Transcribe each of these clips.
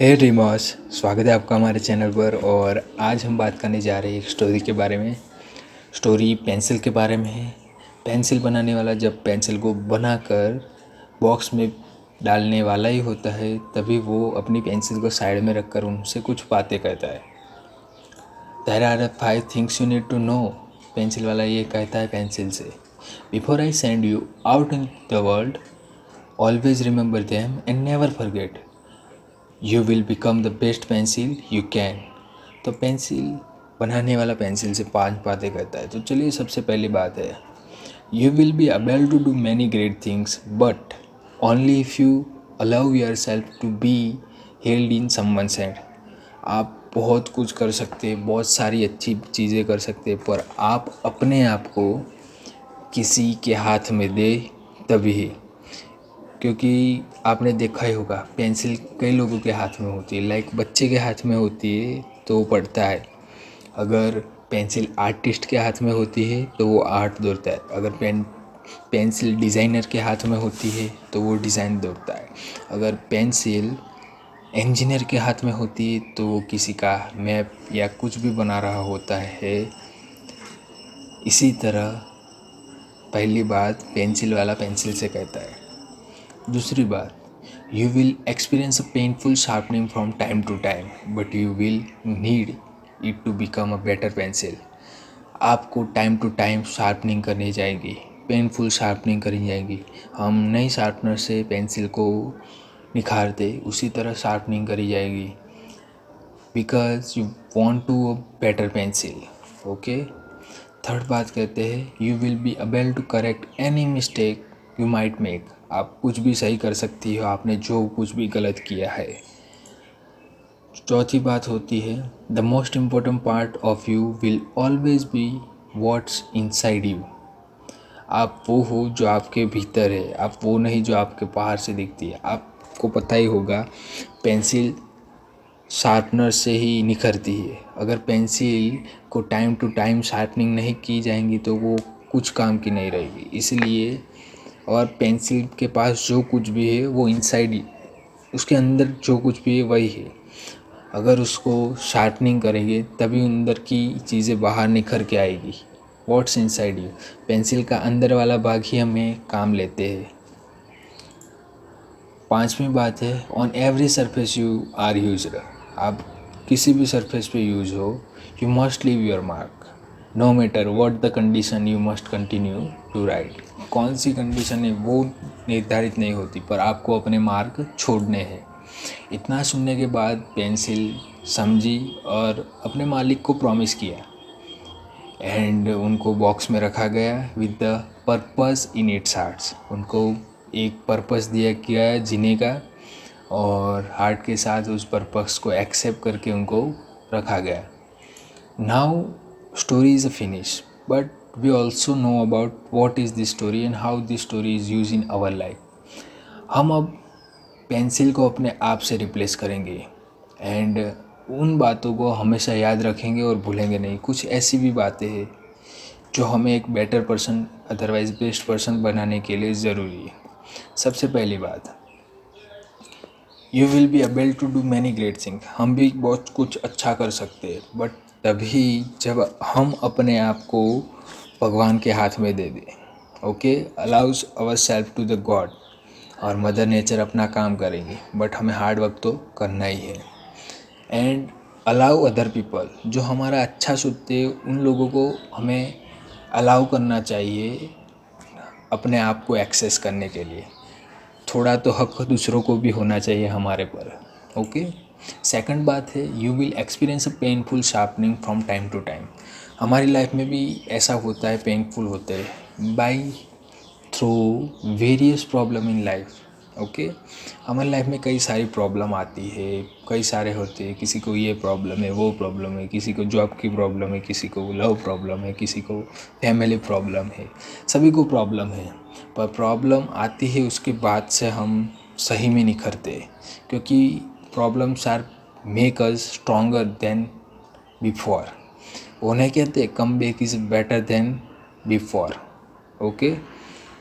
हे रीमॉस स्वागत है आपका हमारे चैनल पर और आज हम बात करने जा रहे हैं एक स्टोरी के बारे में। स्टोरी पेंसिल के बारे में है। पेंसिल बनाने वाला जब पेंसिल को बनाकर बॉक्स में डालने वाला ही होता है, तभी वो अपनी पेंसिल को साइड में रखकर उनसे कुछ बातें कहता है। There are five things you need to know pencil वाला ये कहता है पेंसिल से। Before I send you out in the world always remember them and never forget you will become the best pencil you can तो pencil बनाने वाला pencil से पाँच बातें करता है। तो चलिए सबसे पहली बात है। You will be able to do many great things but only if you allow your self to be held in someone send आप बहुत कुछ कर सकते बहुत सारी अच्छी चीज़ें कर सकते पर आप अपने आप को किसी के हाथ में दे तभी। क्योंकि आपने देखा ही होगा, पेंसिल कई लोगों के हाथ में होती है लाइक बच्चे के हाथ में होती है तो वो पढ़ता है। अगर पेंसिल आर्टिस्ट के हाथ में होती है तो वो आर्ट दौड़ता है। अगर पेन, पेंसिल डिज़ाइनर के हाथ में होती है तो वो डिज़ाइन दौड़ता है। अगर पेंसिल इंजीनियर के हाथ में होती है तो वो किसी का मैप या कुछ भी बना रहा होता है। इसी तरह पहली बात पेंसिल वाला पेंसिल से कहता है। दूसरी बात you will experience a painful sharpening from time to time but you will need it to become a better pencil आपको टाइम टू टाइम शार्पनिंग करनी जाएगी पेनफुल शार्पनिंग करनी जाएगी। हम नई शार्पनर से पेंसिल को निखारते, उसी तरह शार्पनिंग करी जाएगी। Because you want to a better pencil okay third बात कहते हैं you will be able to correct any mistake you might make आप कुछ भी सही कर सकती हो, आपने जो कुछ भी गलत किया है। चौथी बात होती है, the most important part of you will always be what's inside you. आप वो हो जो आपके भीतर है, आप वो नहीं जो आपके बाहर से दिखती है। आपको पता ही होगा, पेंसिल शार्पनर से ही निखरती है। अगर पेंसिल को टाइम टू टाइम शार्पनिंग नहीं की जाएँगी तो वो कुछ काम की नहीं रहेगी। इसलिए और पेंसिल के पास जो कुछ भी है, वो इनसाइड उसके अंदर जो कुछ भी है, वही है। अगर उसको शार्पनिंग करेंगे, तभी अंदर की चीज़ें बाहर निखर के आएगी। वॉट्स इनसाइड यू पेंसिल का अंदर वाला भाग ही हमें काम लेते हैं। पांचवी बात है on every surface you are use आप किसी भी सरफेस पे यूज़ हो you must leave your mark no matter what the condition you must continue to write कौन सी कंडीशन है, वो निर्धारित नहीं होती, पर आपको अपने मार्क छोड़ने हैं। इतना सुनने के बाद पेंसिल समझी और अपने मालिक को प्रॉमिस किया। एंड उनको बॉक्स में रखा गया with the purpose in its hearts उनको एक पर्पस दिया गया जीने का और हार्ट के साथ उस पर्पस को एक्सेप्ट करके उनको रखा गया। Now story is a finish but we also know about what is this story and how this story is used in our life. हम अब पेंसिल को अपने आप से रिप्लेस करेंगे एंड उन बातों को हमेशा याद रखेंगे और भूलेंगे नहीं। कुछ ऐसी भी बातें हैं जो हमें एक better person otherwise best person बनाने के लिए ज़रूरी है। सबसे पहली बात you will be able to do many great thing हम भी बहुत कुछ अच्छा कर सकते हैं बट तभी जब हम अपने आप को भगवान के हाथ में दे दे। Okay allows our self to the god और मदर नेचर अपना काम करेंगे। बट हमें हार्ड वर्क तो करना ही है। एंड अलाउ अदर पीपल जो हमारा अच्छा सुनते, उन लोगों को हमें अलाउ करना चाहिए अपने आप को एक्सेस करने के लिए। थोड़ा तो हक दूसरों को भी होना चाहिए हमारे पर। ओके सेकंड बात है you will experience a painful sharpening from time to time हमारी लाइफ में भी ऐसा होता है पेनफुल होता है by through various problem in life okay हमारी लाइफ में कई सारी प्रॉब्लम आती है, कई सारे होते हैं, किसी को ये प्रॉब्लम है, वो प्रॉब्लम है, किसी को जॉब की प्रॉब्लम है, किसी को लव प्रॉब्लम है, किसी को फैमिली प्रॉब्लम है, सभी को प्रॉब्लम है, पर प्रॉब्लम आती है उसके बाद से हम सही में निखरते क्योंकि problems are make us stronger than before उन्हें कहते हैं come back is better than before okay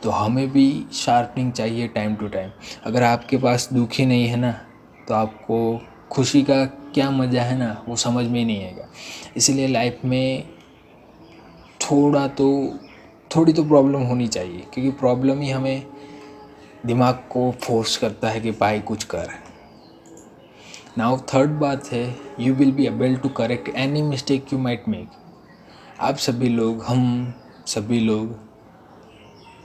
तो हमें भी शार्पनिंग चाहिए टाइम टू टाइम अगर आपके पास दुखी नहीं है ना तो आपको खुशी का क्या मज़ा है ना, वो समझ में ही नहीं आएगा. इसलिए लाइफ में थोड़ा तो थोड़ी तो प्रॉब्लम होनी चाहिए, क्योंकि प्रॉब्लम ही हमें दिमाग को फोर्स करता है कि भाई कुछ कर. नाउ थर्ड बात है you will be able to correct any mistake you might make आप सभी लोग, हम सभी लोग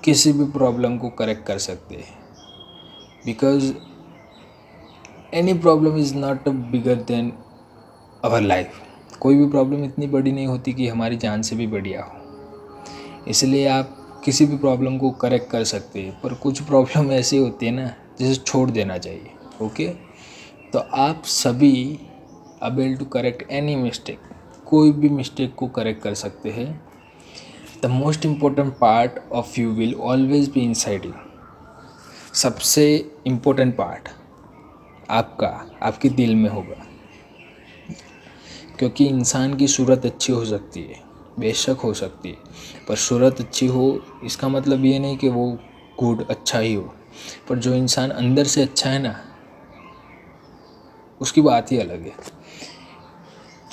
किसी भी प्रॉब्लम को करेक्ट कर सकते हैं। Because any problem is not bigger than our life कोई भी प्रॉब्लम इतनी बड़ी नहीं होती कि हमारी जान से भी बढ़िया हो। इसलिए आप किसी भी प्रॉब्लम को करेक्ट कर सकते हैं, पर कुछ प्रॉब्लम ऐसी होती है ना, जिसे छोड़ देना चाहिए ओके तो आप सभी able to correct any mistake कोई भी मिस्टेक को करेक्ट कर सकते हैं। The most important part of you will always be inside you सबसे इम्पोर्टेंट पार्ट आपका, आपके दिल में होगा। क्योंकि इंसान की सूरत अच्छी हो सकती है, बेशक हो सकती है, पर सूरत अच्छी हो, इसका मतलब ये नहीं कि वो गुड अच्छा ही हो। पर जो इंसान अंदर से अच्छा है ना उसकी बात ही अलग है।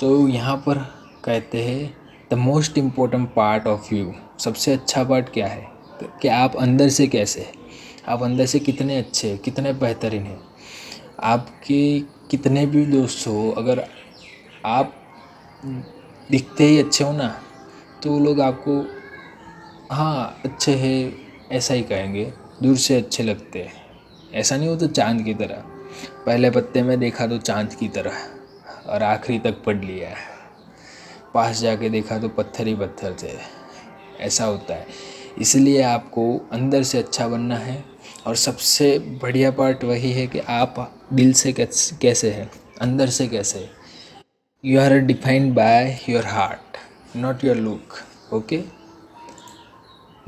तो यहाँ पर कहते हैं the most important part of you सबसे अच्छा पार्ट क्या है? कि आप अंदर से कैसे हैं? आप अंदर से कितने अच्छे हैं? कितने बेहतरीन हैं? आपके कितने भी दोस्त हो, अगर आप दिखते ही अच्छे हो ना तो वो लोग आपको हाँ अच्छे हैं, ऐसा ही कहेंगे। दूर से अच्छे लगते हैं। ऐसा नहीं हो तो चाँद की तरह। पहले पत्ते में देखा तो चाँद की तरह, और आखिरी तक पढ़ लिया है। पास जाके देखा तो पत्थर ही पत्थर थे। ऐसा होता है। इसलिए आपको अंदर से अच्छा बनना है, और सबसे बढ़िया पार्ट वही है कि आप दिल से कैसे हैं, अंदर से कैसे you are defined by your heart not your look okay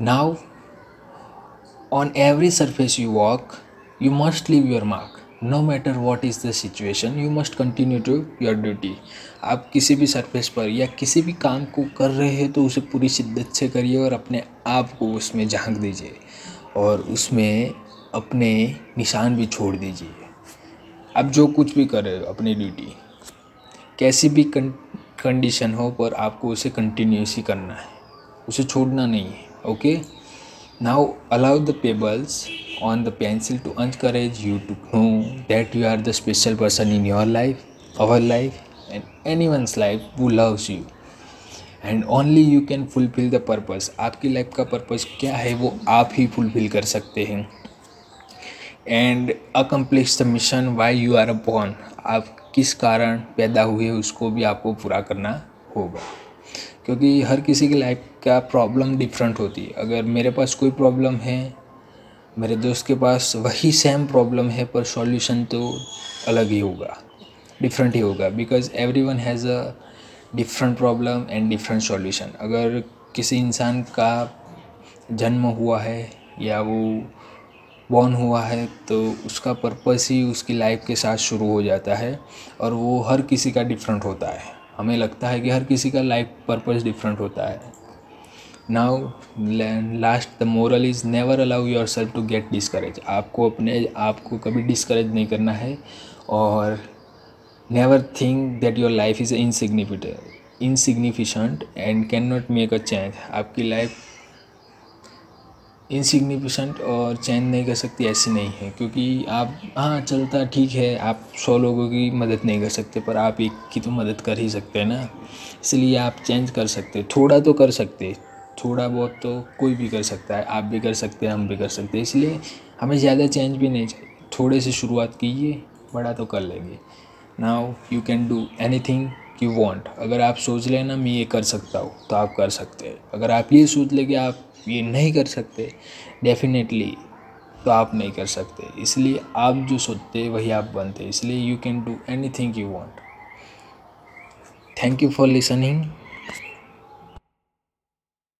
now on every surface you walk, you must leave your mark. No matter what is the situation you must continue to your duty आप किसी भी surface पर या किसी भी काम को कर रहे हैं तो उसे पूरी शिद्दत से करिए और अपने आप को उसमें झाँक दीजिए और उसमें अपने निशान भी छोड़ दीजिए। आप जो कुछ भी कर अपनी ड्यूटी कैसी भी कंडीशन हो, पर आपको उसे कंटिन्यूस करना है। उसे छोड़ना नहीं है okay allow the pebbles on the pencil to encourage you to know that you are the special person in your life our life and anyone's life वो loves you and only you can fulfill the purpose आपकी life का purpose क्या है, वो आप ही fulfil कर सकते हैं. And accomplish the mission why you are a born आप किस कारण पैदा हुए, उसको भी आपको पूरा करना होगा. क्योंकि हर किसी की लाइफ का प्रॉब्लम डिफरेंट होती? है अगर मेरे पास कोई प्रॉब्लम है, मेरे दोस्त के पास वही सेम प्रॉब्लम है, पर सॉल्यूशन तो अलग ही होगा डिफरेंट ही होगा because every one has a different problem and different solution अगर किसी इंसान का जन्म हुआ है, या वो बॉर्न हुआ है तो उसका पर्पस ही उसकी लाइफ के साथ शुरू हो जाता है, और वो हर किसी का डिफरेंट होता है। हमें लगता है कि हर किसी का लाइफ पर्पस डिफरेंट होता है। Now last the moral is never allow your self to get discourage आपको अपने आप को कभी डिस्करेज नहीं करना है और never think that your life is insignificant insignificant and can not make a change आपकी लाइफ इनसिग्निफिकेंट और चेंज नहीं कर सकती, ऐसी नहीं है। क्योंकि आप हाँ चलता ठीक है, आप सौ लोगों की मदद नहीं कर सकते, पर आप एक की तो मदद कर ही सकते हैं ना। इसलिए आप चेंज कर सकते, थोड़ा तो कर सकते। थोड़ा बहुत तो कोई भी कर सकता है, आप भी कर सकते हैं, हम भी कर सकते हैं। इसलिए हमें ज़्यादा चेंज भी नहीं चाहिए। थोड़े से शुरुआत कीजिए, बड़ा तो कर लेंगे। Now you can do any thing you want अगर आप सोच लें ना, मैं ये कर सकता हूँ तो आप कर सकते हैं। अगर आप ये सोच ले कि आप ये नहीं कर सकते डेफिनेटली तो आप नहीं कर सकते। इसलिए आप जो सोचते वही आप बनते इसलिए you can do any thing you want thank you for listening